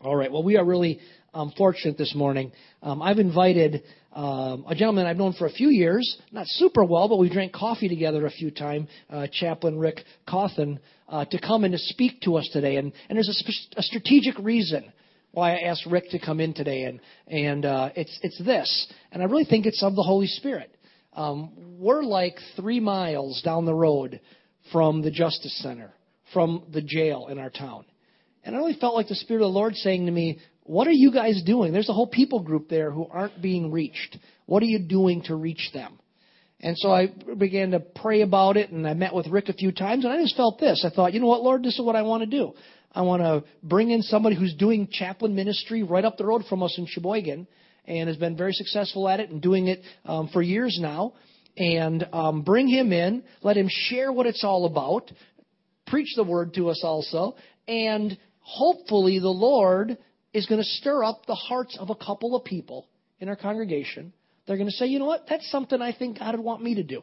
All right. Well, we are really um, fortunate this morning. Um, I've invited um, a gentleman I've known for a few years, not super well, but we drank coffee together a few times, uh, Chaplain Rick Cawthon, uh, to come and to speak to us today. And, and there's a, sp- a strategic reason why I asked Rick to come in today, and and uh, it's it's this, and I really think it's of the Holy Spirit. Um, we're like three miles down the road from the Justice Center, from the jail in our town, and I really felt like the Spirit of the Lord saying to me, "What are you guys doing? There's a whole people group there who aren't being reached. What are you doing to reach them?" And so I began to pray about it, and I met with Rick a few times, and I just felt this. I thought, you know what, Lord, this is what I want to do. I want to bring in somebody who's doing chaplain ministry right up the road from us in Sheboygan and has been very successful at it and doing it um, for years now. And um, bring him in, let him share what it's all about, preach the word to us also, and hopefully the Lord is going to stir up the hearts of a couple of people in our congregation. They're going to say, you know what, that's something I think God would want me to do.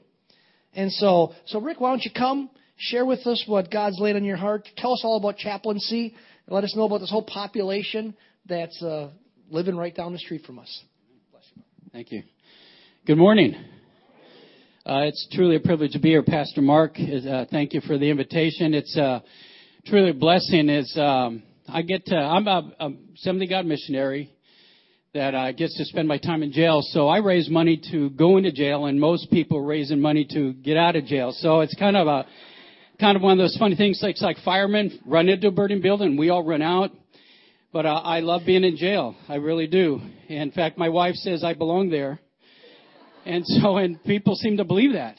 And so, so Rick, why don't you come? Share with us what God's laid on your heart. Tell us all about chaplaincy. Let us know about this whole population that's uh, living right down the street from us. Thank you. Good morning. Uh, it's truly a privilege to be here, Pastor Mark. Uh, thank you for the invitation. It's uh, truly a blessing. Is um, I get to I'm a, a Assembly God missionary that uh, gets to spend my time in jail. So I raise money to go into jail, and most people raising money to get out of jail. So it's kind of a kind of one of those funny things. Like, it's like firemen run into a burning building, we all run out. But uh, I love being in jail. I really do. In fact, my wife says I belong there. And so, and people seem to believe that.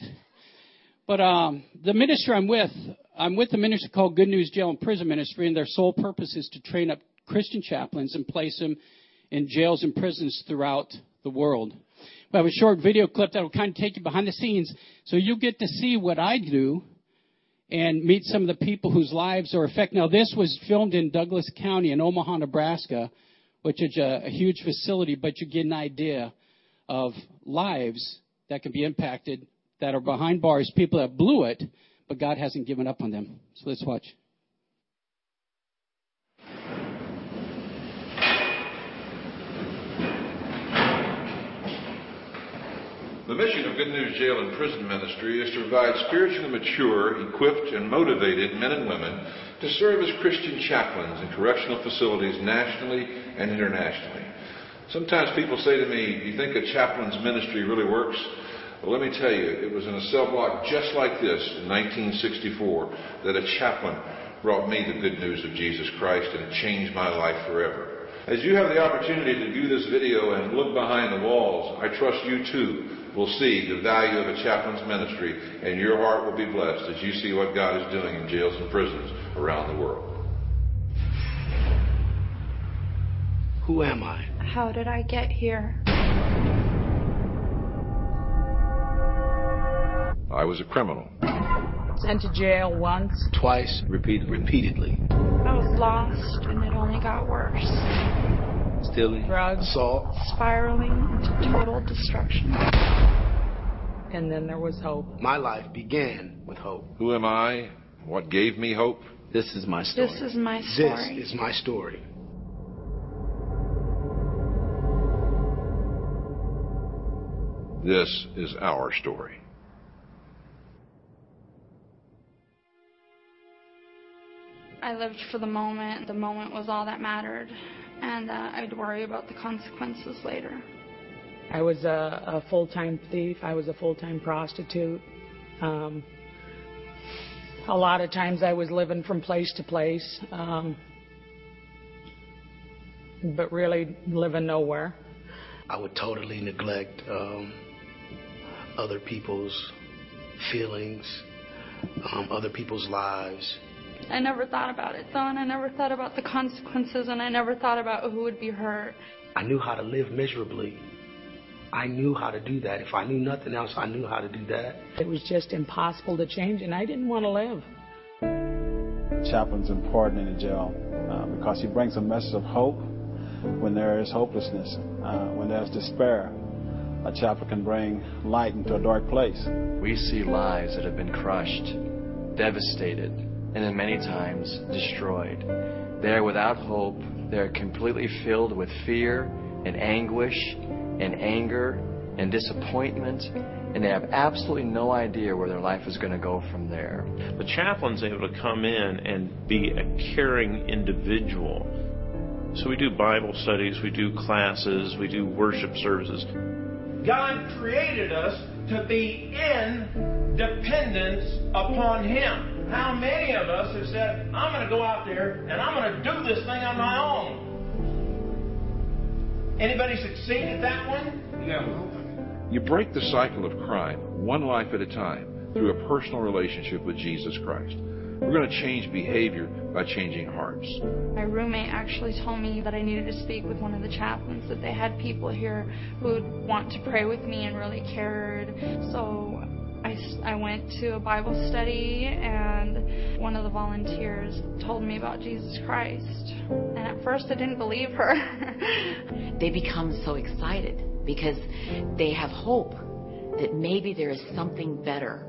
But um, the ministry I'm with, I'm with a ministry called Good News Jail and Prison Ministry, and their sole purpose is to train up Christian chaplains and place them in jails and prisons throughout the world. We have a short video clip that will kind of take you behind the scenes, so you get to see what I do and meet some of the people whose lives are affected. Now, this was filmed in Douglas County in Omaha, Nebraska, which is a, a huge facility, but you get an idea of lives that can be impacted that are behind bars, people that blew it, but God hasn't given up on them. So let's watch. The mission of Good News Jail and Prison Ministry is to provide spiritually mature, equipped, and motivated men and women to serve as Christian chaplains in correctional facilities nationally and internationally. Sometimes people say to me, Do you think a chaplain's ministry really works? Well, let me tell you, it was in a cell block just like this in 1964 that a chaplain brought me the good news of Jesus Christ and it changed my life forever. As you have the opportunity to view this video and look behind the walls, I trust you too will see the value of a chaplain's ministry, and your heart will be blessed as you see what God is doing in jails and prisons around the world. Who am I? How did I get here? I was a criminal. Sent to jail once. Twice. Repeat, repeatedly. I was lost, and it only got worse. Stealing. Drugs. Assault. Spiraling into total destruction. And then there was hope. My life began with hope. Who am I? What gave me hope? This is my story. This is my story. This is my story. This is our story. I lived for the moment. The moment was all that mattered. And uh, I'd worry about the consequences later. I was a, a full time thief, I was a full time prostitute. Um, a lot of times I was living from place to place, um, but really living nowhere. I would totally neglect um, other people's feelings, um, other people's lives. I never thought about it though, and I never thought about the consequences, and I never thought about who would be hurt. I knew how to live miserably. I knew how to do that. If I knew nothing else, I knew how to do that. It was just impossible to change, and I didn't want to live. Chaplain's important in a jail uh, because he brings a message of hope when there is hopelessness, uh, when there's despair. A chaplain can bring light into a dark place. We see lives that have been crushed, devastated, and then many times destroyed. They are without hope, They're completely filled with fear and anguish and anger and disappointment, and they have absolutely no idea where their life is going to go from there. The chaplain's able to come in and be a caring individual. So we do Bible studies, we do classes, we do worship services. God created us to be in dependence upon Him. How many of us have said, I'm going to go out there and I'm going to do this thing on my own? Anybody succeed at that one? No. You break the cycle of crime one life at a time through a personal relationship with Jesus Christ. We're going to change behavior by changing hearts. My roommate actually told me that I needed to speak with one of the chaplains, that they had people here who would want to pray with me and really cared. So I, I went to a Bible study, and one of the volunteers told me about Jesus Christ. And at first, I didn't believe her. they become so excited because they have hope that maybe there is something better,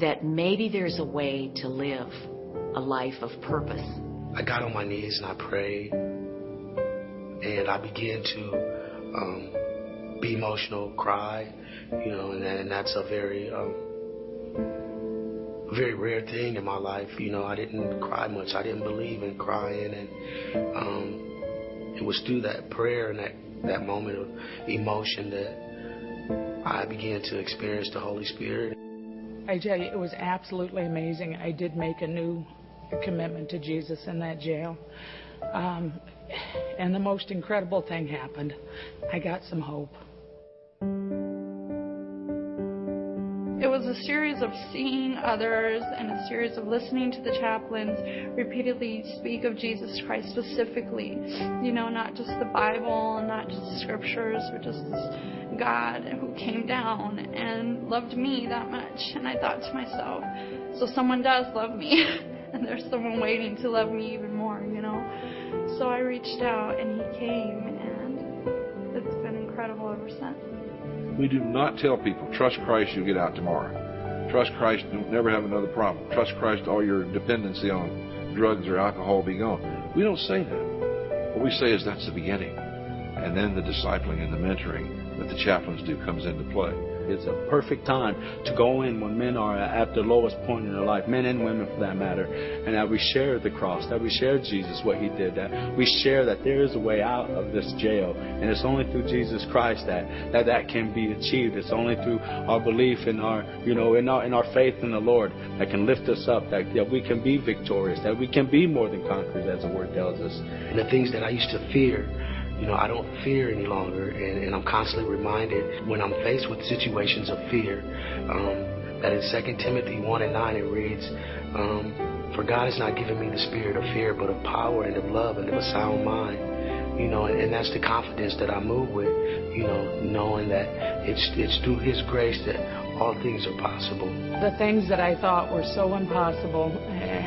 that maybe there's a way to live a life of purpose. I got on my knees and I prayed, and I began to um, be emotional, cry, you know, and, and that's a very, um, very rare thing in my life. You know, I didn't cry much. I didn't believe in crying, and um, it was through that prayer and that that moment of emotion that I began to experience the Holy Spirit. I tell you, it was absolutely amazing. I did make a new commitment to Jesus in that jail. Um, and the most incredible thing happened. I got some hope. It was a series of seeing others and a series of listening to the chaplains repeatedly speak of Jesus Christ specifically. You know, not just the Bible and not just scriptures, but just this God who came down and loved me that much. And I thought to myself, so someone does love me, and there's someone waiting to love me even more, you know? So I reached out and he came, and it's been incredible ever since. We do not tell people, trust Christ, you'll get out tomorrow. Trust Christ, you'll never have another problem. Trust Christ, all your dependency on drugs or alcohol will be gone. We don't say that. What we say is that's the beginning. And then the discipling and the mentoring that the chaplains do comes into play. It's a perfect time to go in when men are at the lowest point in their life, men and women for that matter, and that we share the cross, that we share Jesus, what He did, that we share that there is a way out of this jail, and it's only through Jesus Christ that that, that can be achieved. It's only through our belief in our, you know, in our in our faith in the Lord that can lift us up, that, that we can be victorious, that we can be more than conquerors, as the Word tells us. And the things that I used to fear you know, I don't fear any longer, and, and I'm constantly reminded when I'm faced with situations of fear um, that in 2 Timothy 1 and 9 it reads, um, For God has not given me the spirit of fear, but of power and of love and of a sound mind. You know, and, that's the confidence that I move with, you know, knowing that it's, it's through His grace that all things are possible. The things that I thought were so impossible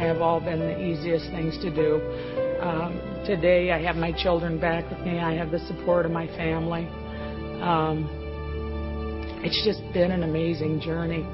have all been the easiest things to do. Um, today, I have my children back with me. I have the support of my family. Um, it's just been an amazing journey.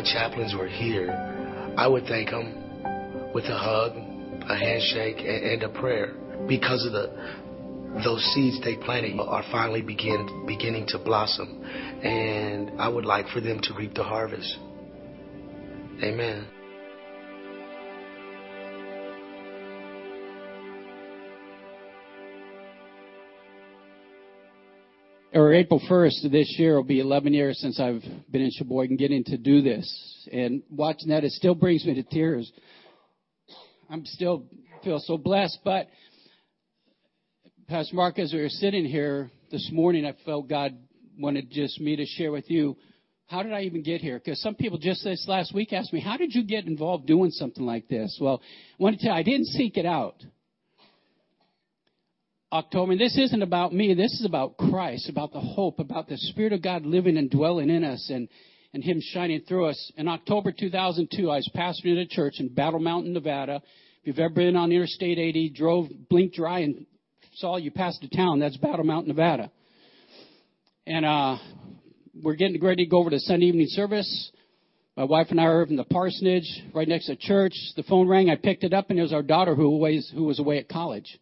The chaplains were here, I would thank them with a hug, a handshake, and, and a prayer because of the those seeds they planted are finally begin, beginning to blossom, and I would like for them to reap the harvest. Amen. Or April 1st of this year will be 11 years since I've been in Sheboygan getting to do this. And watching that, it still brings me to tears. I'm still feel so blessed. But Pastor Mark, as we were sitting here this morning, I felt God wanted just me to share with you how did I even get here? Because some people just this last week asked me, how did you get involved doing something like this? Well, I want to tell you, I didn't seek it out. October, and this isn't about me, this is about Christ, about the hope, about the Spirit of God living and dwelling in us and, and Him shining through us. In October 2002, I was pastoring at a church in Battle Mountain, Nevada. If you've ever been on Interstate 80, drove, blinked dry, and saw you pass the town, that's Battle Mountain, Nevada. And uh, we're getting ready to go over to Sunday evening service. My wife and I are in the parsonage right next to church. The phone rang. I picked it up, and it was our daughter who was, who was away at college.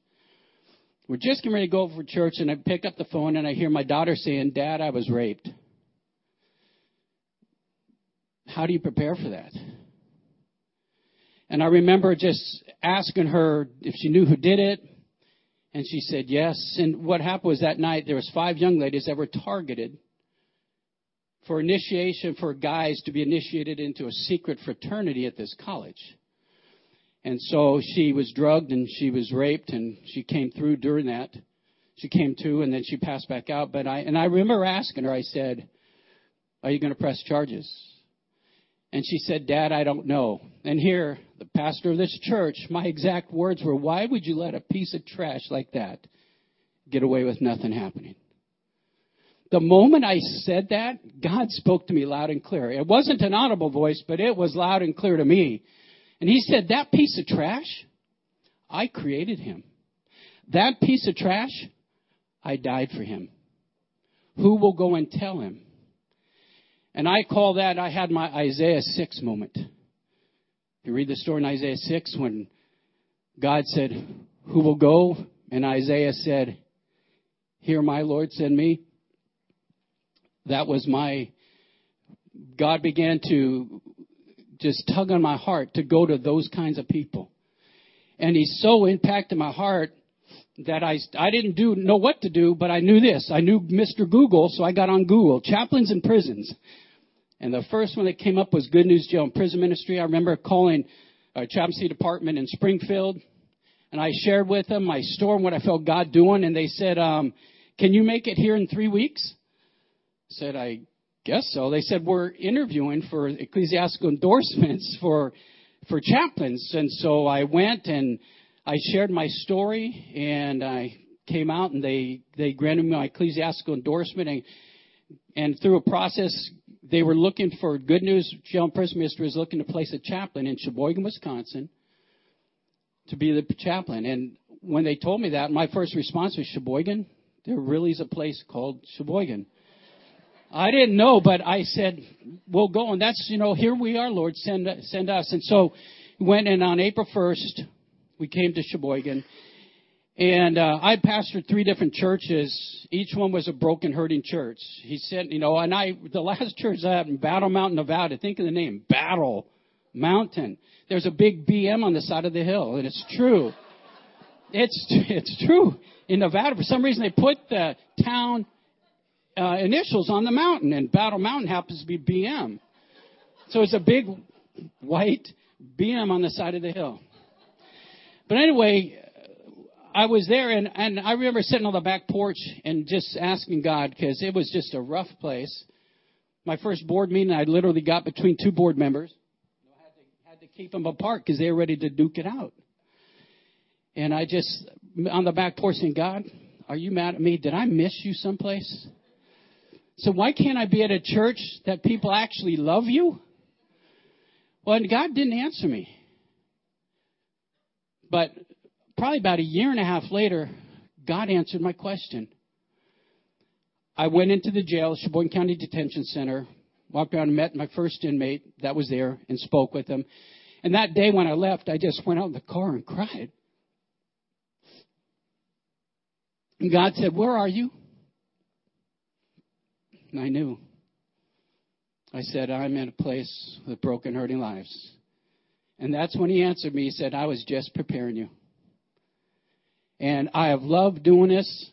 We're just getting ready to go over for church, and I pick up the phone, and I hear my daughter saying, Dad, I was raped. How do you prepare for that? And I remember just asking her if she knew who did it, and she said yes. And what happened was that night there was five young ladies that were targeted for initiation for guys to be initiated into a secret fraternity at this college. And so she was drugged and she was raped and she came through during that. She came to and then she passed back out. But I, and I remember asking her, I said, are you going to press charges? And she said, Dad, I don't know. And here, the pastor of this church, my exact words were, why would you let a piece of trash like that get away with nothing happening? The moment I said that, God spoke to me loud and clear. It wasn't an audible voice, but it was loud and clear to me. And he said, That piece of trash, I created him. That piece of trash, I died for him. Who will go and tell him? And I call that, I had my Isaiah 6 moment. You read the story in Isaiah 6 when God said, Who will go? And Isaiah said, Here my Lord send me. That was my, God began to just tug on my heart to go to those kinds of people. And he so impacted my heart that I, I didn't do, know what to do, but I knew this. I knew Mr. Google, so I got on Google, chaplains in prisons. And the first one that came up was Good News Jail and Prison Ministry. I remember calling a chaplaincy department in Springfield, and I shared with them my story and what I felt God doing, and they said, um, can you make it here in three weeks? Said, I guess so. They said we're interviewing for ecclesiastical endorsements for for chaplains, and so I went and I shared my story, and I came out, and they they granted me my ecclesiastical endorsement, and and through a process, they were looking for good news. Jail Prison Ministry was looking to place a chaplain in Sheboygan, Wisconsin, to be the chaplain. And when they told me that, my first response was Sheboygan. There really is a place called Sheboygan. I didn't know, but I said, we'll go. And that's, you know, here we are, Lord, send, send us. And so we went and on April 1st, we came to Sheboygan. And uh, I pastored three different churches. Each one was a broken, hurting church. He said, you know, and I, the last church I had in Battle Mountain, Nevada, think of the name, Battle Mountain. There's a big BM on the side of the hill, and it's true. It's, it's true. In Nevada, for some reason, they put the town uh, initials on the mountain, and Battle Mountain happens to be BM. So it's a big white BM on the side of the hill. But anyway, I was there, and, and I remember sitting on the back porch and just asking God because it was just a rough place. My first board meeting, I literally got between two board members. I had to, keep them apart because they were ready to duke it out. And I just, on the back porch, saying, God, are you mad at me? Did I miss you someplace? So why can't I be at a church that people actually love you? Well, and God didn't answer me. But probably about a year and a half later, God answered my question. I went into the jail, Sheboygan County Detention Center, walked around and met my first inmate that was there and spoke with him. And that day when I left, I just went out in the car and cried. And God said, Where are you? And I knew. I said, I'm in a place with broken, hurting lives. And that's when he answered me. He said, I was just preparing you. And I have loved doing this.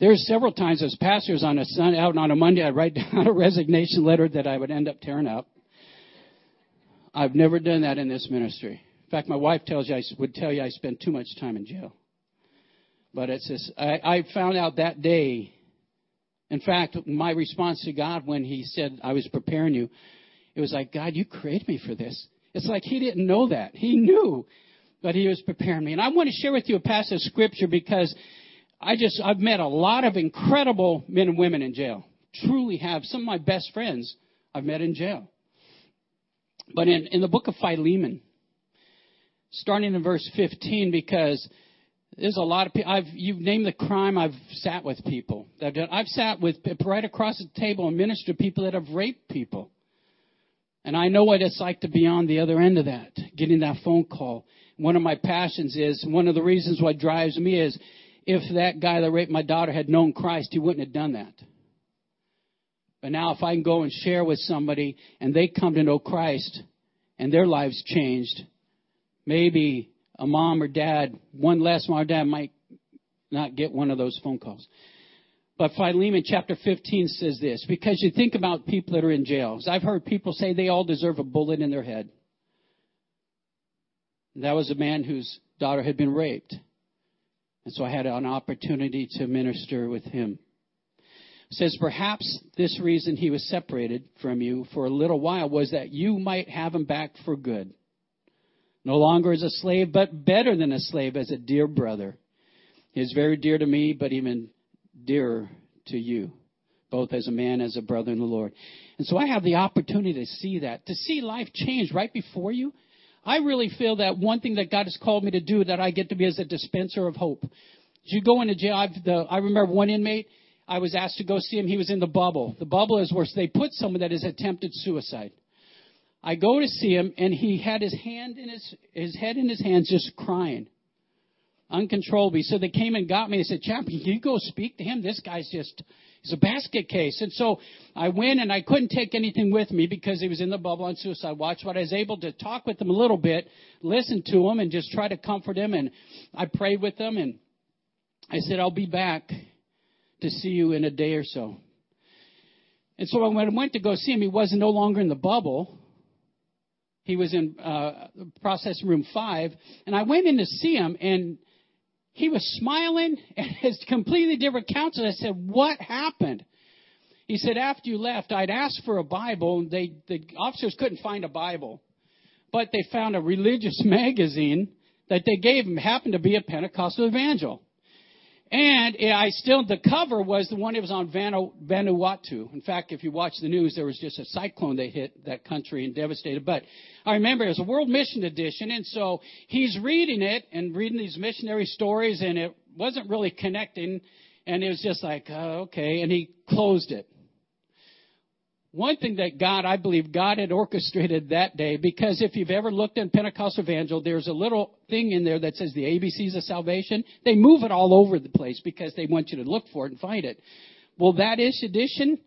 There's several times as pastors on a Sunday, out on a Monday, I'd write down a resignation letter that I would end up tearing up. I've never done that in this ministry. In fact, my wife tells you I would tell you I spend too much time in jail. But it's just, I, I found out that day in fact, my response to God when He said, I was preparing you, it was like, God, you created me for this. It's like He didn't know that. He knew but he was preparing me. And I want to share with you a passage of scripture because I just, I've met a lot of incredible men and women in jail. Truly have some of my best friends I've met in jail. But in, in the book of Philemon, starting in verse 15, because there's a lot of people. I've you've named the crime. I've sat with people. I've, done, I've sat with right across the table and ministered to people that have raped people, and I know what it's like to be on the other end of that, getting that phone call. One of my passions is one of the reasons what drives me is if that guy that raped my daughter had known Christ, he wouldn't have done that. But now, if I can go and share with somebody and they come to know Christ and their lives changed, maybe a mom or dad, one less mom or dad might not get one of those phone calls. But Philemon chapter 15 says this because you think about people that are in jails. I've heard people say they all deserve a bullet in their head. That was a man whose daughter had been raped. And so I had an opportunity to minister with him. Says, Perhaps this reason he was separated from you for a little while was that you might have him back for good. No longer as a slave, but better than a slave, as a dear brother. He is very dear to me, but even dearer to you, both as a man, as a brother in the Lord. And so I have the opportunity to see that, to see life change right before you. I really feel that one thing that God has called me to do that I get to be as a dispenser of hope. You go into jail. The, I remember one inmate. I was asked to go see him. He was in the bubble. The bubble is where they put someone that has attempted suicide. I go to see him, and he had his hand in his his head in his hands, just crying, uncontrollably. So they came and got me. They said, "Chaplain, can you go speak to him? This guy's just he's a basket case." And so I went, and I couldn't take anything with me because he was in the bubble on suicide watch. But I was able to talk with him a little bit, listen to him, and just try to comfort him. And I prayed with him, and I said, "I'll be back to see you in a day or so." And so when I went to go see him, he wasn't no longer in the bubble he was in uh, processing room five, and I went in to see him, and he was smiling, and his completely different countenance. I said, "What happened?" He said, "After you left, I'd asked for a Bible, and they the officers couldn't find a Bible, but they found a religious magazine that they gave him. Happened to be a Pentecostal Evangel." And I still, the cover was the one that was on Vanuatu. In fact, if you watch the news, there was just a cyclone that hit that country and devastated. But I remember it was a World Mission Edition, and so he's reading it and reading these missionary stories, and it wasn't really connecting, and it was just like, uh, okay, and he closed it. One thing that God, I believe God had orchestrated that day, because if you've ever looked in Pentecostal Evangel, there's a little thing in there that says the ABCs of salvation. They move it all over the place because they want you to look for it and find it. Well, that ish edition,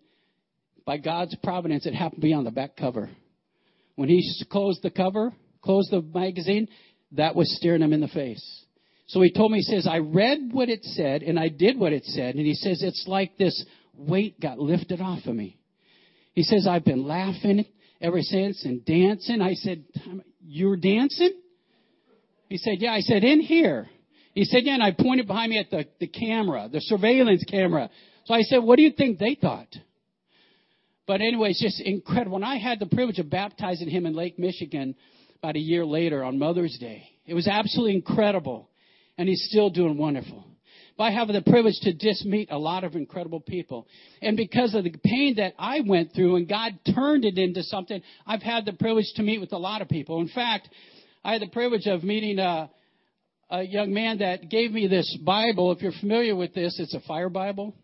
by God's providence, it happened to be on the back cover. When he closed the cover, closed the magazine, that was staring him in the face. So he told me, he says, I read what it said and I did what it said. And he says, it's like this weight got lifted off of me. He says, I've been laughing ever since and dancing. I said, You're dancing? He said, Yeah. I said, In here. He said, Yeah. And I pointed behind me at the, the camera, the surveillance camera. So I said, What do you think they thought? But anyway, it's just incredible. And I had the privilege of baptizing him in Lake Michigan about a year later on Mother's Day. It was absolutely incredible. And he's still doing wonderful by having the privilege to just meet a lot of incredible people. And because of the pain that I went through and God turned it into something, I've had the privilege to meet with a lot of people. In fact, I had the privilege of meeting a, a young man that gave me this Bible. If you're familiar with this, it's a fire Bible.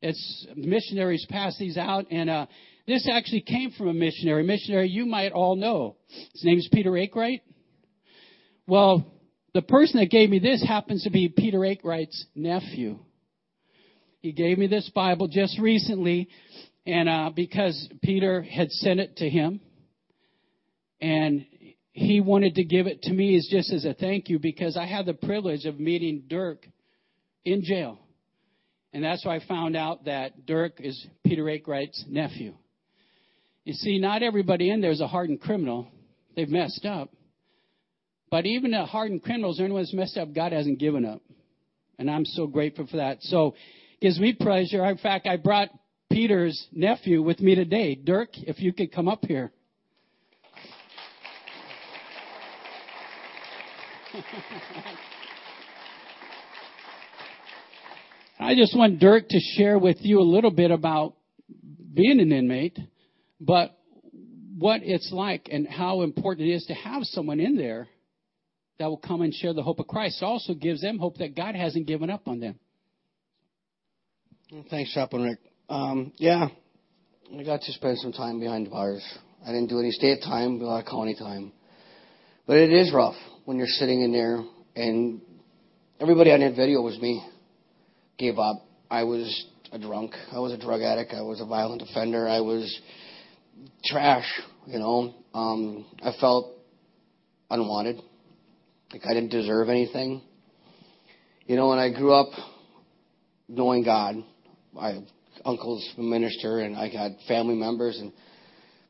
It's missionaries pass these out, and uh, this actually came from a missionary. Missionary you might all know. His name is Peter Akerite. Well, the person that gave me this happens to be Peter Akerite's nephew. He gave me this Bible just recently, and uh, because Peter had sent it to him, and he wanted to give it to me as just as a thank you because I had the privilege of meeting Dirk in jail. And that's why I found out that Dirk is Peter Akerite's nephew. You see, not everybody in there is a hardened criminal. They've messed up. But even the hardened criminals, anyone who's messed up, God hasn't given up. And I'm so grateful for that. So it gives me pleasure. In fact, I brought Peter's nephew with me today. Dirk, if you could come up here. I just want Dirk to share with you a little bit about being an inmate, but what it's like and how important it is to have someone in there that will come and share the hope of Christ. Also gives them hope that God hasn't given up on them. Thanks, Chaplain Rick. Um, yeah, I got to spend some time behind bars. I didn't do any state time, but a lot of county time. But it is rough when you're sitting in there and everybody on that video was me. Gave up. I was a drunk. I was a drug addict. I was a violent offender. I was trash, you know. Um, I felt unwanted. Like I didn't deserve anything. You know, and I grew up knowing God. My uncle's a minister and I had family members and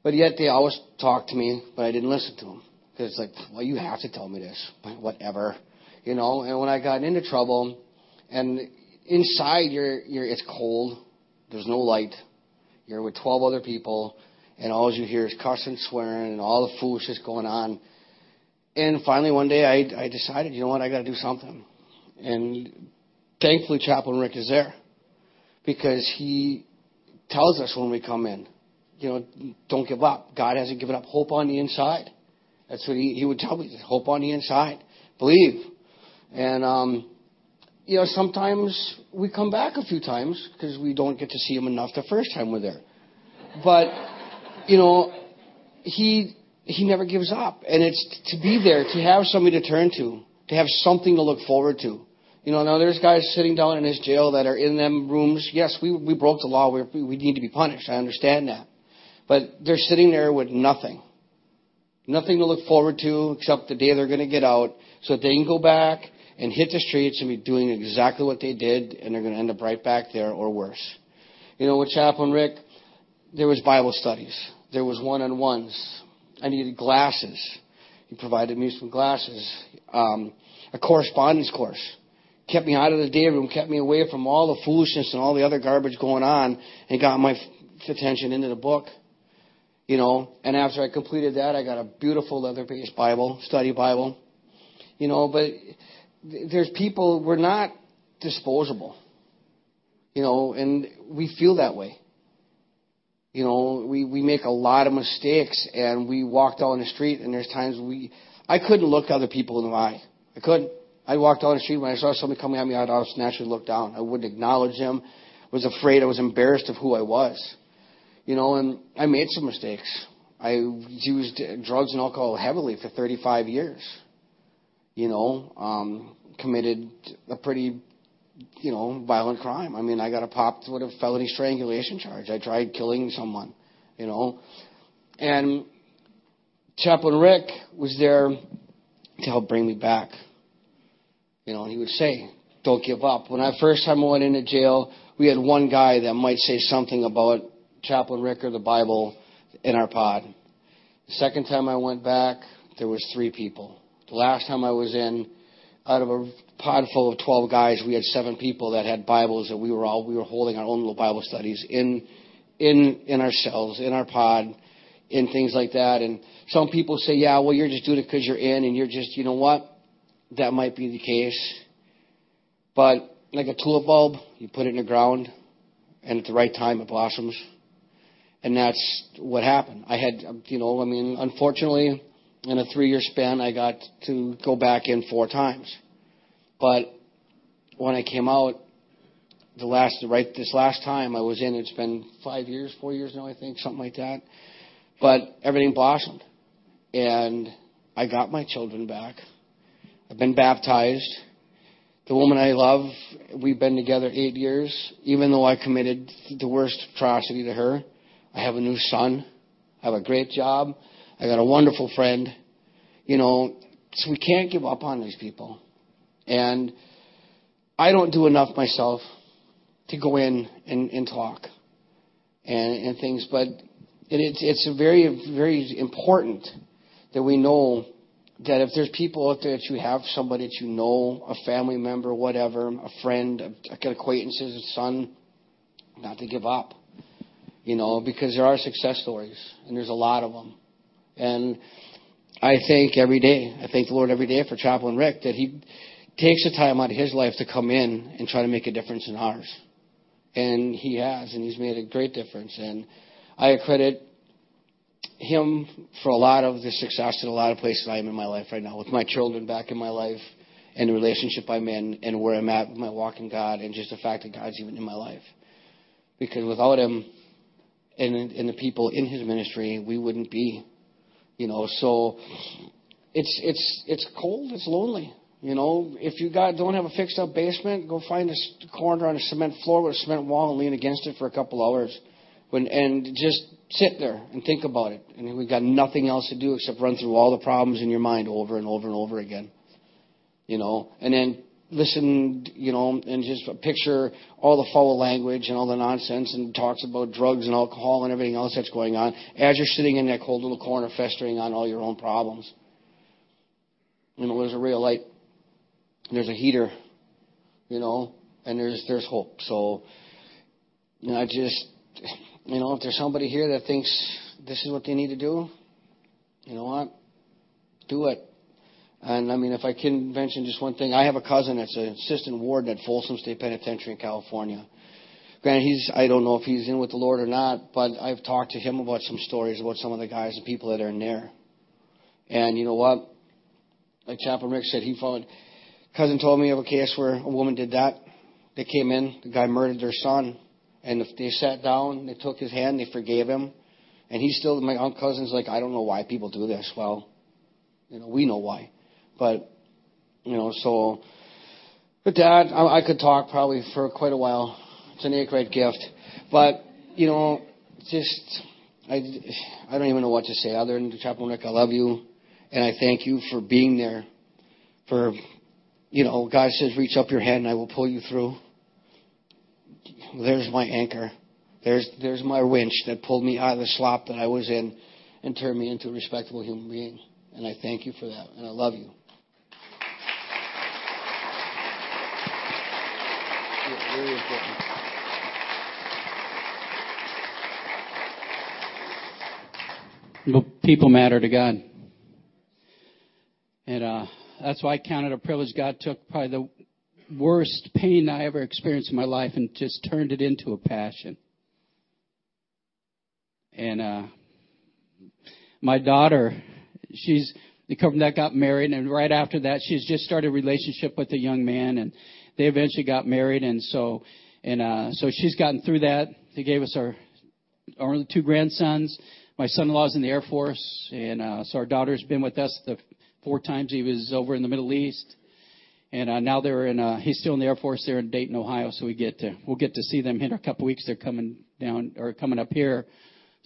but yet they always talked to me, but I didn't listen to them. Because it's like, well, you have to tell me this. Whatever. You know, and when I got into trouble, and inside you're, you're, it's cold. There's no light. You're with 12 other people, and all you hear is cussing, swearing, and all the foolishness going on. And finally, one day, I, I decided, you know what, I got to do something. And thankfully, Chaplain Rick is there because he tells us when we come in, you know, don't give up. God hasn't given up. Hope on the inside. That's what he, he would tell me. Hope on the inside. Believe. And, um, you know, sometimes we come back a few times because we don't get to see him enough the first time we're there. But, you know, he, he never gives up. And it's to be there, to have somebody to turn to, to have something to look forward to. You know, now there's guys sitting down in his jail that are in them rooms. Yes, we, we broke the law. We, we need to be punished. I understand that. But they're sitting there with nothing. Nothing to look forward to except the day they're going to get out so that they can go back and hit the streets and be doing exactly what they did and they're going to end up right back there or worse. You know, with Chaplain Rick, there was Bible studies. There was one-on-ones. I needed glasses. He provided me some glasses. Um, a correspondence course. Kept me out of the day room, kept me away from all the foolishness and all the other garbage going on, and got my attention into the book. You know, and after I completed that, I got a beautiful leather-based Bible, study Bible. You know, but there's people, we're not disposable. You know, and we feel that way. You know, we, we make a lot of mistakes and we walk down the street and there's times we, I couldn't look other people in the eye. I couldn't. I walked down the street when I saw somebody coming at me, I'd always naturally look down. I wouldn't acknowledge them. I was afraid. I was embarrassed of who I was. You know, and I made some mistakes. I used drugs and alcohol heavily for 35 years. You know, um, committed a pretty, you know, violent crime. I mean, I got a popped with a felony strangulation charge. I tried killing someone, you know. And Chaplain Rick was there to help bring me back. You know, and he would say, don't give up. When I first time I went into jail, we had one guy that might say something about Chaplain Rick or the Bible in our pod. The second time I went back, there was three people. The last time I was in, out of a pod full of 12 guys, we had seven people that had Bibles that we were all, we were holding our own little Bible studies in, in, in our cells, in our pod, in things like that. And some people say, yeah, well, you're just doing it because you're in and you're just, you know what? That might be the case. But like a tulip bulb, you put it in the ground and at the right time it blossoms. And that's what happened. I had, you know, I mean, unfortunately, in a three year span, I got to go back in four times. But when I came out, the last, right, this last time I was in, it's been five years, four years now, I think, something like that. But everything blossomed. And I got my children back. I've been baptized. The woman I love, we've been together eight years, even though I committed the worst atrocity to her. I have a new son. I have a great job. I got a wonderful friend. You know, so we can't give up on these people. And I don't do enough myself to go in and, and talk and, and things, but it, it's, it's very, very important that we know that if there's people out there that you have, somebody that you know, a family member, whatever, a friend, a, an acquaintance, a son, not to give up you know, because there are success stories, and there's a lot of them. And I thank every day, I thank the Lord every day for Chaplain Rick that he takes the time out of his life to come in and try to make a difference in ours. And he has, and he's made a great difference. And I credit him for a lot of the success in a lot of places I am in my life right now, with my children back in my life, and the relationship I'm in, and where I'm at with my walk in God, and just the fact that God's even in my life. Because without him and, and the people in his ministry, we wouldn't be, you know. So it's it's it's cold, it's lonely. You know, if you got don't have a fixed up basement, go find a corner on a cement floor with a cement wall and lean against it for a couple hours, when and just sit there and think about it. And we've got nothing else to do except run through all the problems in your mind over and over and over again. You know, and then listen, you know, and just picture all the foul language and all the nonsense and talks about drugs and alcohol and everything else that's going on as you're sitting in that cold little corner festering on all your own problems. You know, there's a real light. There's a heater, you know, and there's there's hope. So, you know, I just, you know, if there's somebody here that thinks this is what they need to do, you know what, do it. And I mean, if I can mention just one thing, I have a cousin that's an assistant warden at Folsom State Penitentiary in California. Granted, he's, I don't know if he's in with the Lord or not, but I've talked to him about some stories about some of the guys and people that are in there. And you know what? Like Chaplain Rick said, he found, cousin told me of a case where a woman did that. They came in, the guy murdered their son, and if they sat down, they took his hand, they forgave him. And he's still, my cousin's like, I don't know why people do this. Well, you know, we know why. But, you know, so, but Dad, I, I could talk probably for quite a while. It's an grade gift. But, you know, just, I, I don't even know what to say other than Chaplain Rick, I love you. And I thank you for being there. For, you know, God says, reach up your hand and I will pull you through. There's my anchor. There's, there's my winch that pulled me out of the slop that I was in and turned me into a respectable human being. And I thank you for that. And I love you. Very important. Well, people matter to God. And uh, that's why I counted a privilege. God took probably the worst pain I ever experienced in my life and just turned it into a passion. And uh, my daughter, she's the couple that got married, and right after that, she's just started a relationship with a young man, and they eventually got married, and so and uh, so she's gotten through that. They gave us our our two grandsons. My son-in-law's in the Air Force, and uh, so our daughter's been with us the four times he was over in the Middle East, and uh, now they're in. Uh, he's still in the Air Force. They're in Dayton, Ohio, so we get to we'll get to see them in a couple weeks. They're coming down or coming up here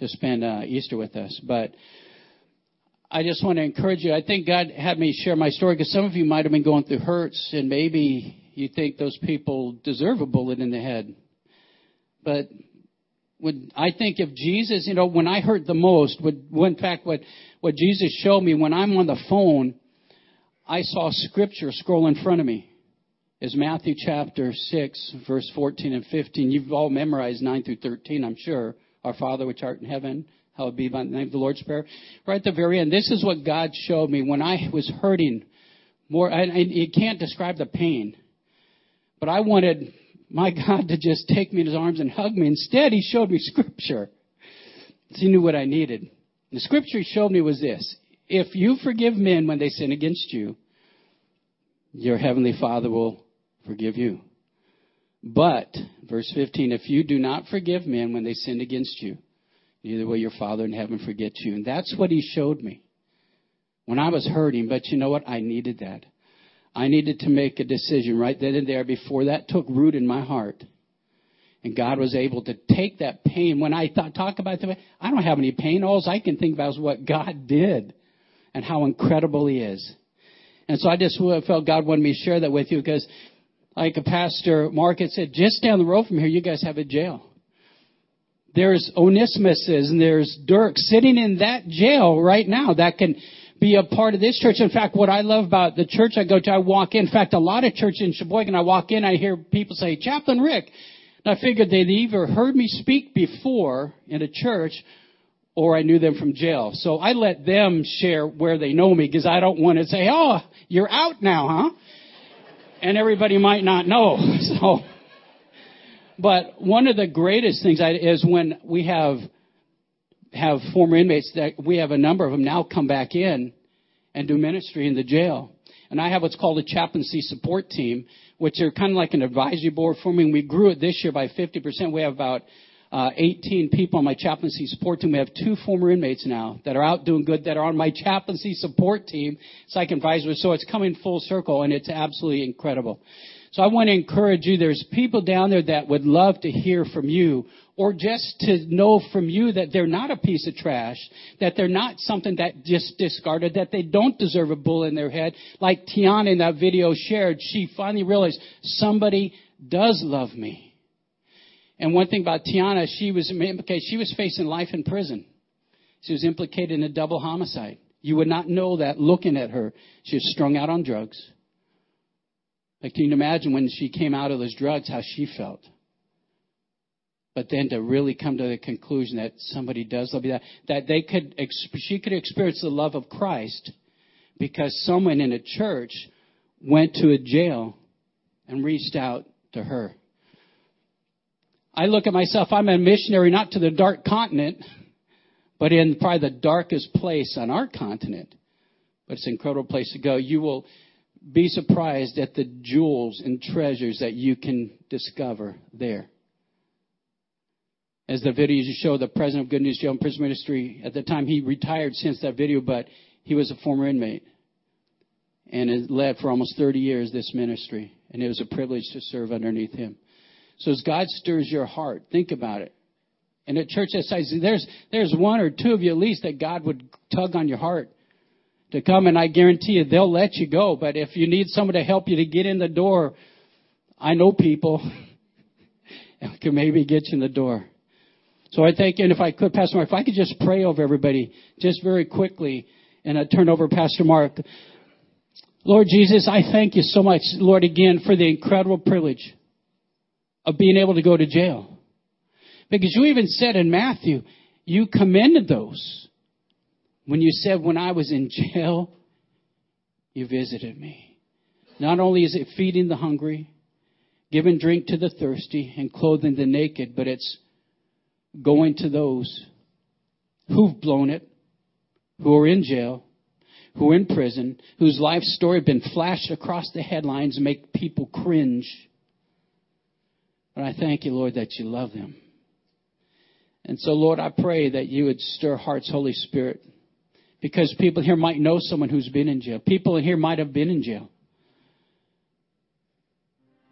to spend uh, Easter with us, but. I just want to encourage you. I think God had me share my story because some of you might have been going through hurts and maybe you think those people deserve a bullet in the head. But when I think of Jesus, you know, when I hurt the most, when, in fact, what, what Jesus showed me when I'm on the phone, I saw scripture scroll in front of me. Is Matthew chapter 6, verse 14 and 15. You've all memorized 9 through 13, I'm sure. Our Father which art in heaven, hallowed be by the name of the Lord's Prayer. Right at the very end, this is what God showed me when I was hurting more. And you can't describe the pain. But I wanted my God to just take me in his arms and hug me. Instead, he showed me scripture. He knew what I needed. The scripture he showed me was this. If you forgive men when they sin against you, your heavenly Father will forgive you. But, verse 15, if you do not forgive men when they sin against you, neither will your Father in heaven forget you. And that's what he showed me when I was hurting. But you know what? I needed that. I needed to make a decision right then and there before that took root in my heart. And God was able to take that pain. When I th- talk about the I don't have any pain. All I can think about is what God did and how incredible He is. And so I just felt God wanted me to share that with you because, like a pastor Mark had said, just down the road from here, you guys have a jail. There's Onesimuses and there's Dirk sitting in that jail right now that can be a part of this church. In fact, what I love about the church I go to, I walk in. In fact, a lot of churches in Sheboygan, I walk in, I hear people say, Chaplain Rick. And I figured they'd either heard me speak before in a church or I knew them from jail. So I let them share where they know me because I don't want to say, oh, you're out now, huh? And everybody might not know. So, but one of the greatest things I, is when we have have former inmates that we have a number of them now come back in and do ministry in the jail. And I have what's called a chaplaincy support team, which are kind of like an advisory board for me. And we grew it this year by 50%. We have about uh, 18 people on my chaplaincy support team. We have two former inmates now that are out doing good that are on my chaplaincy support team, psych advisors. So it's coming full circle and it's absolutely incredible. So I want to encourage you. There's people down there that would love to hear from you or just to know from you that they're not a piece of trash, that they're not something that just discarded, that they don't deserve a bull in their head. Like Tiana in that video shared, she finally realized somebody does love me. And one thing about Tiana, she was implicated, she was facing life in prison. She was implicated in a double homicide. You would not know that looking at her. She was strung out on drugs. Like, can you imagine when she came out of those drugs, how she felt? But then to really come to the conclusion that somebody does love you, that, that they could, she could experience the love of Christ because someone in a church went to a jail and reached out to her. I look at myself, I'm a missionary not to the dark continent, but in probably the darkest place on our continent. But it's an incredible place to go. You will, be surprised at the jewels and treasures that you can discover there. As the video you show, the president of Good News Jail and Prison Ministry, at the time he retired since that video, but he was a former inmate and has led for almost 30 years this ministry. And it was a privilege to serve underneath him. So as God stirs your heart, think about it. And at church that size, there's, there's one or two of you at least that God would tug on your heart to come, and I guarantee you they'll let you go. But if you need someone to help you to get in the door, I know people can maybe get you in the door. So I thank you, and if I could, Pastor Mark, if I could just pray over everybody, just very quickly, and I turn over Pastor Mark. Lord Jesus, I thank you so much, Lord, again, for the incredible privilege of being able to go to jail. Because you even said in Matthew, you commended those when you said, when I was in jail, you visited me. Not only is it feeding the hungry, giving drink to the thirsty, and clothing the naked, but it's going to those who've blown it, who are in jail, who are in prison, whose life story has been flashed across the headlines and make people cringe. But I thank you, Lord, that you love them. And so, Lord, I pray that you would stir hearts, Holy Spirit, because people here might know someone who's been in jail. People here might have been in jail.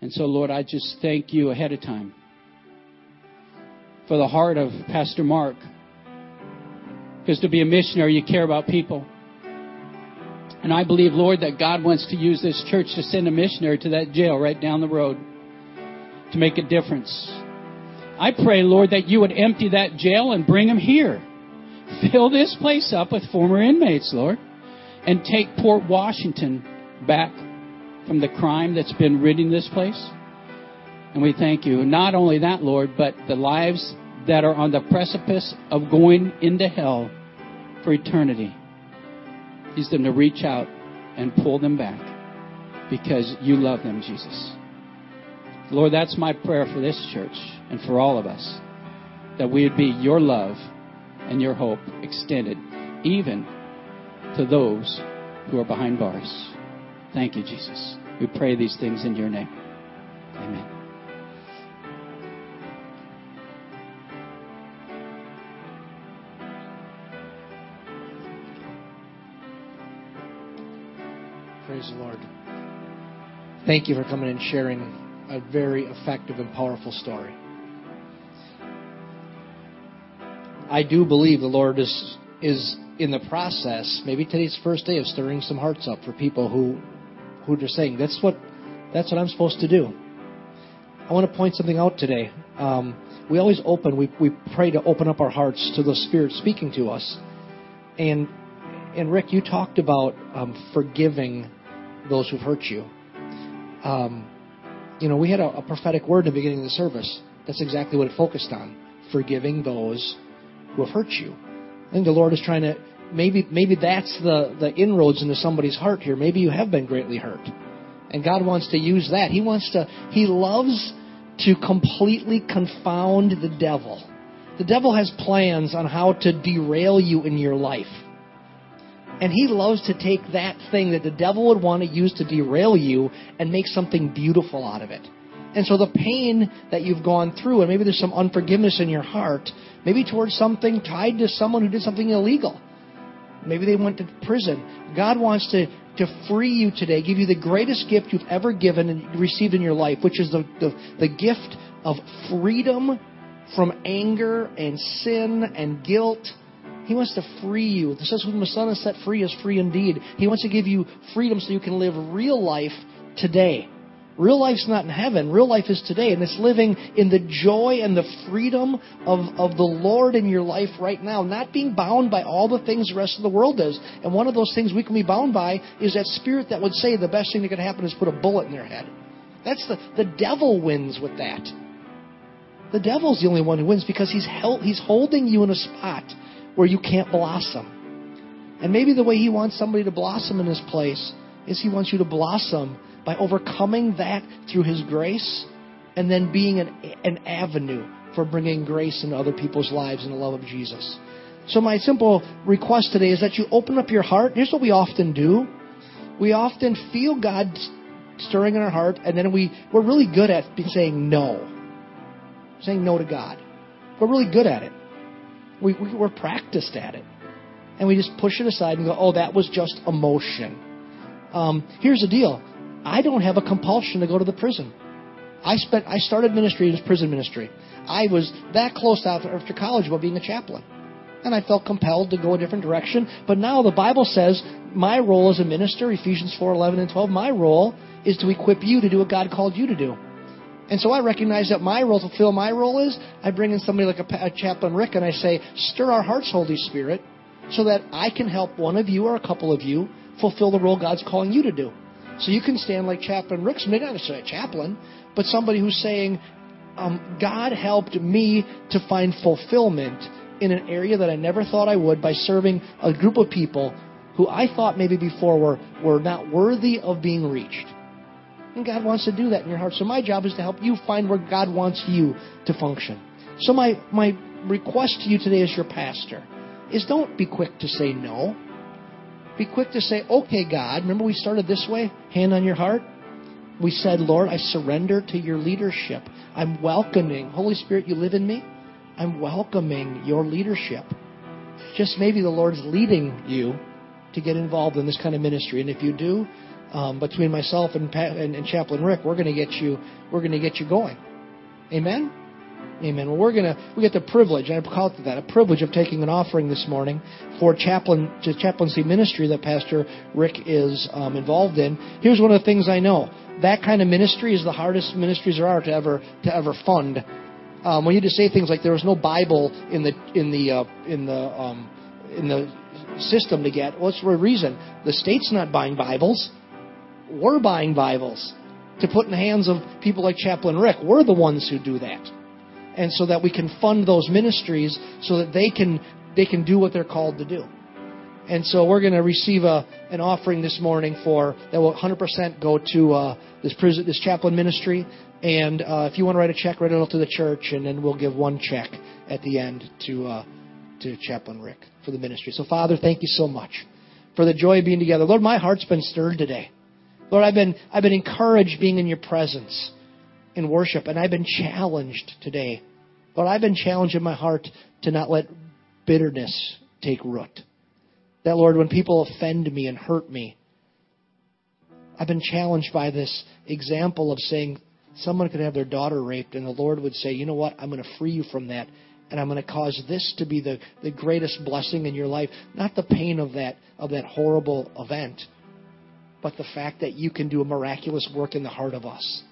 And so, Lord, I just thank you ahead of time for the heart of Pastor Mark. Because to be a missionary, you care about people. And I believe, Lord, that God wants to use this church to send a missionary to that jail right down the road to make a difference. I pray, Lord, that you would empty that jail and bring them here. Fill this place up with former inmates, Lord, and take Port Washington back from the crime that's been ridding this place. And we thank you. Not only that, Lord, but the lives that are on the precipice of going into hell for eternity. Use them to reach out and pull them back because you love them, Jesus. Lord, that's my prayer for this church and for all of us that we would be your love and your hope extended even to those who are behind bars. Thank you, Jesus. We pray these things in your name. Amen. Praise the Lord. Thank you for coming and sharing a very effective and powerful story. I do believe the Lord is is in the process. Maybe today's first day of stirring some hearts up for people who who are saying that's what that's what I'm supposed to do. I want to point something out today. Um, we always open. We we pray to open up our hearts to the Spirit speaking to us. And and Rick, you talked about um, forgiving those who've hurt you. Um, you know, we had a, a prophetic word in the beginning of the service. That's exactly what it focused on: forgiving those who have hurt you. I think the Lord is trying to maybe maybe that's the the inroads into somebody's heart here. Maybe you have been greatly hurt. And God wants to use that. He wants to he loves to completely confound the devil. The devil has plans on how to derail you in your life. And he loves to take that thing that the devil would want to use to derail you and make something beautiful out of it. And so the pain that you've gone through, and maybe there's some unforgiveness in your heart, maybe towards something tied to someone who did something illegal. Maybe they went to prison. God wants to, to free you today, give you the greatest gift you've ever given and received in your life, which is the, the, the gift of freedom from anger and sin and guilt he wants to free you. It says, Whom the Son has set free is free indeed. He wants to give you freedom so you can live real life today. Real life's not in heaven. Real life is today. And it's living in the joy and the freedom of, of the Lord in your life right now. Not being bound by all the things the rest of the world does. And one of those things we can be bound by is that spirit that would say the best thing that could happen is put a bullet in their head. That's the, the devil wins with that. The devil's the only one who wins because he's held, he's holding you in a spot where you can't blossom. And maybe the way He wants somebody to blossom in this place is He wants you to blossom by overcoming that through His grace and then being an, an avenue for bringing grace into other people's lives in the love of Jesus. So, my simple request today is that you open up your heart. Here's what we often do we often feel God stirring in our heart, and then we, we're really good at saying no. Saying no to God. We're really good at it. We, we, we're practiced at it. And we just push it aside and go, oh, that was just emotion. Um, here's the deal I don't have a compulsion to go to the prison. I spent I started ministry as prison ministry. I was that close after, after college about being a chaplain. And I felt compelled to go a different direction. But now the Bible says my role as a minister, Ephesians 4, 11 and 12, my role is to equip you to do what God called you to do. And so I recognize that my role, to fulfill my role is, I bring in somebody like a, a chaplain Rick and I say, stir our hearts, Holy Spirit, so that I can help one of you or a couple of you fulfill the role God's calling you to do. So you can stand like Chaplain Rick's, maybe not necessarily a chaplain, but somebody who's saying, um, God helped me to find fulfillment in an area that I never thought I would by serving a group of people who I thought maybe before were, were not worthy of being reached. And God wants to do that in your heart. So my job is to help you find where God wants you to function. So my, my request to you today as your pastor is don't be quick to say no. Be quick to say, okay, God. Remember we started this way? Hand on your heart. We said, Lord, I surrender to your leadership. I'm welcoming. Holy Spirit, you live in me. I'm welcoming your leadership. Just maybe the Lord's leading you to get involved in this kind of ministry. And if you do, um, between myself and, and, and Chaplain Rick, we're going to get you we're going to get you going. Amen. Amen. Well, we're gonna we get the privilege, I call it that, a privilege of taking an offering this morning for chaplain to chaplaincy ministry that Pastor Rick is um, involved in. Here's one of the things I know: that kind of ministry is the hardest ministries there are to ever to ever fund. Um, when you just say things like there was no Bible in the in the uh, in the um, in the system to get, what's well, the reason? The state's not buying Bibles we're buying Bibles to put in the hands of people like Chaplain Rick. We're the ones who do that. And so that we can fund those ministries so that they can they can do what they're called to do. And so we're going to receive a, an offering this morning for that will 100% go to uh, this prison, this chaplain ministry. And uh, if you want to write a check, write it out to the church, and then we'll give one check at the end to uh, to Chaplain Rick for the ministry. So Father, thank you so much for the joy of being together. Lord, my heart's been stirred today. Lord, I've been, I've been encouraged being in your presence in worship, and I've been challenged today. Lord, I've been challenged in my heart to not let bitterness take root. That, Lord, when people offend me and hurt me, I've been challenged by this example of saying someone could have their daughter raped, and the Lord would say, you know what, I'm going to free you from that, and I'm going to cause this to be the, the greatest blessing in your life, not the pain of that, of that horrible event but the fact that you can do a miraculous work in the heart of us.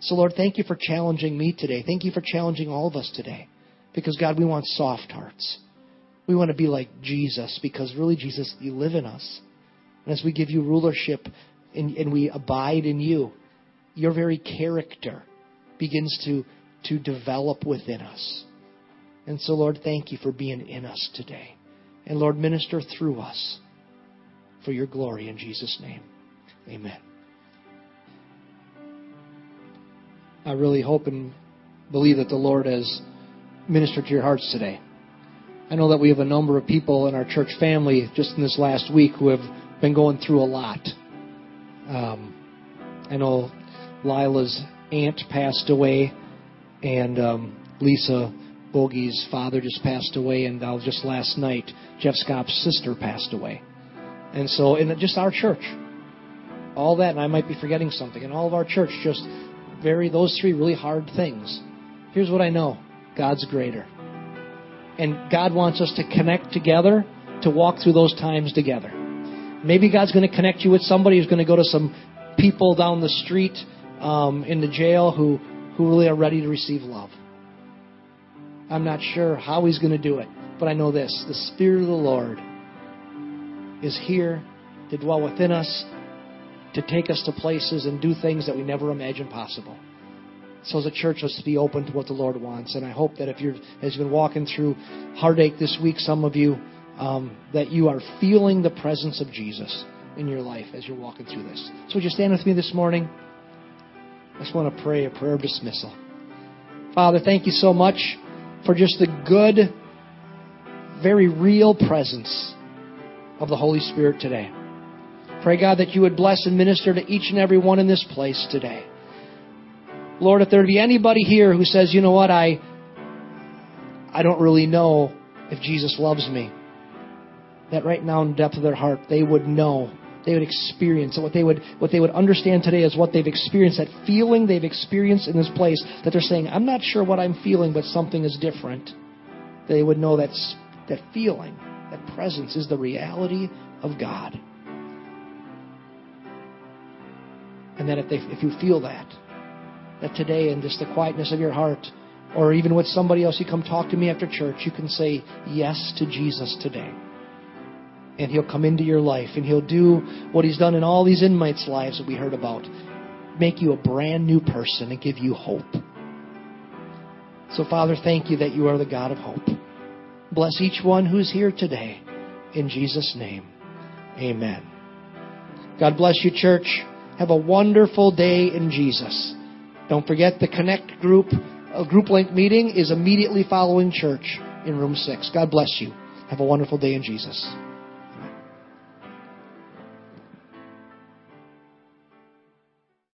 So, Lord, thank you for challenging me today. Thank you for challenging all of us today. Because, God, we want soft hearts. We want to be like Jesus because, really, Jesus, you live in us. And as we give you rulership and, and we abide in you, your very character begins to, to develop within us. And so, Lord, thank you for being in us today. And Lord, minister through us for your glory in Jesus' name. Amen. I really hope and believe that the Lord has ministered to your hearts today. I know that we have a number of people in our church family just in this last week who have been going through a lot. Um, I know Lila's aunt passed away, and um, Lisa Bogey's father just passed away, and uh, just last night, Jeff Scott's sister passed away. And so, in just our church, all that, and I might be forgetting something, and all of our church just very those three really hard things. Here's what I know God's greater. And God wants us to connect together to walk through those times together. Maybe God's going to connect you with somebody who's going to go to some people down the street um, in the jail who, who really are ready to receive love. I'm not sure how He's going to do it, but I know this the Spirit of the Lord is here to dwell within us, to take us to places and do things that we never imagined possible. So as a church, let's be open to what the Lord wants. And I hope that if you're, as you've been walking through heartache this week, some of you, um, that you are feeling the presence of Jesus in your life as you're walking through this. So would you stand with me this morning? I just want to pray a prayer of dismissal. Father, thank you so much for just the good, very real presence of the Holy Spirit today. Pray, God, that you would bless and minister to each and every one in this place today. Lord, if there be anybody here who says, you know what, I, I don't really know if Jesus loves me, that right now in the depth of their heart, they would know, they would experience, and what they would, what they would understand today is what they've experienced, that feeling they've experienced in this place, that they're saying, I'm not sure what I'm feeling, but something is different. They would know that's, that feeling, that presence is the reality of God. And that if, they, if you feel that, that today in just the quietness of your heart, or even with somebody else, you come talk to me after church, you can say yes to Jesus today. And He'll come into your life and He'll do what He's done in all these inmates' lives that we heard about make you a brand new person and give you hope. So, Father, thank you that you are the God of hope. Bless each one who's here today. In Jesus' name, amen. God bless you, church. Have a wonderful day in Jesus. Don't forget the Connect group, a group link meeting is immediately following church in room six. God bless you. Have a wonderful day in Jesus.